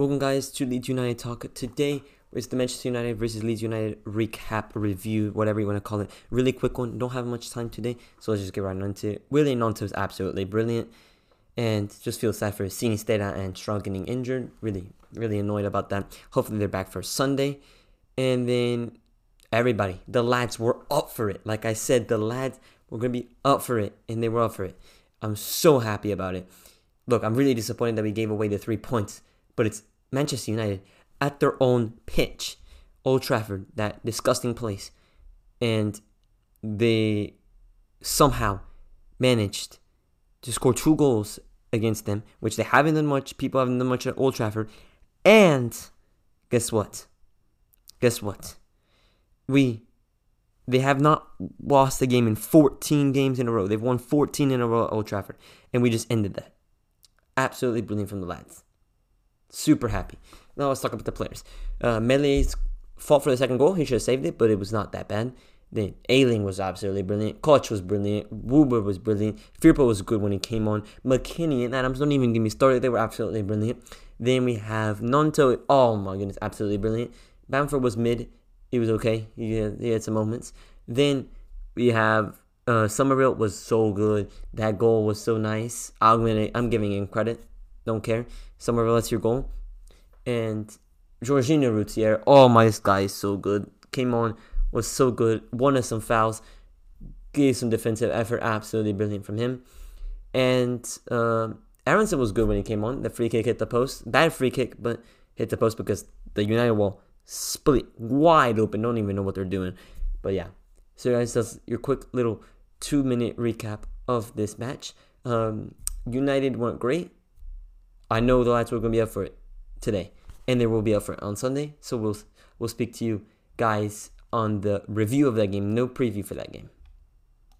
Welcome, guys, to Leeds United Talk. Today is the Manchester United versus Leeds United recap, review, whatever you want to call it. Really quick one. Don't have much time today, so let's just get right into it. Willie Gnonto is absolutely brilliant, and just feel sad for Sinisterra and Struijk getting injured. Really, really annoyed about that. Hopefully, they're back for Sunday. And then everybody, the lads were up for it. Like I said, the lads were going to be up for it, and they were up for it. I'm so happy about it. Look, I'm really disappointed that we gave away the three points, but it's Manchester United at their own pitch, Old Trafford, that disgusting place, and they somehow managed to score two goals against them, which they haven't done much. People haven't done much at Old Trafford. And guess what? Guess what? We they have not lost a game in 14 games in a row. They've won 14 in a row at Old Trafford, and we just ended that. Absolutely brilliant from the lads. Super happy. Now let's talk about the players. Uh, Meslier's fought for the second goal. He should have saved it, but it was not that bad. Then Ayling was absolutely brilliant. Koch was brilliant. Wöber was brilliant. Firpo was good when he came on. McKennie and Adams don't even get me started. They were absolutely brilliant. Then we have Gnonto. Oh my goodness, absolutely brilliant. Bamford was mid. He was okay. He had, he had some moments. Then we have uh, Summerville was so good. That goal was so nice. I'm gonna, I'm giving him credit. Don't care. Summerville, that's your goal. And Georginio Rutter, oh my, this guy is so good. Came on, was so good. Won us some fouls, gave some defensive effort. Absolutely brilliant from him. And uh, Aaronson was good when he came on. The free kick hit the post. Bad free kick, but hit the post because the United wall split wide open. Don't even know what they're doing. But yeah. So guys, that's your quick little two minute recap of this match. Um, United weren't great. I know the lads were going to be up for it today, and they will be up for it on Sunday. So we'll we'll speak to you guys on the review of that game. No preview for that game.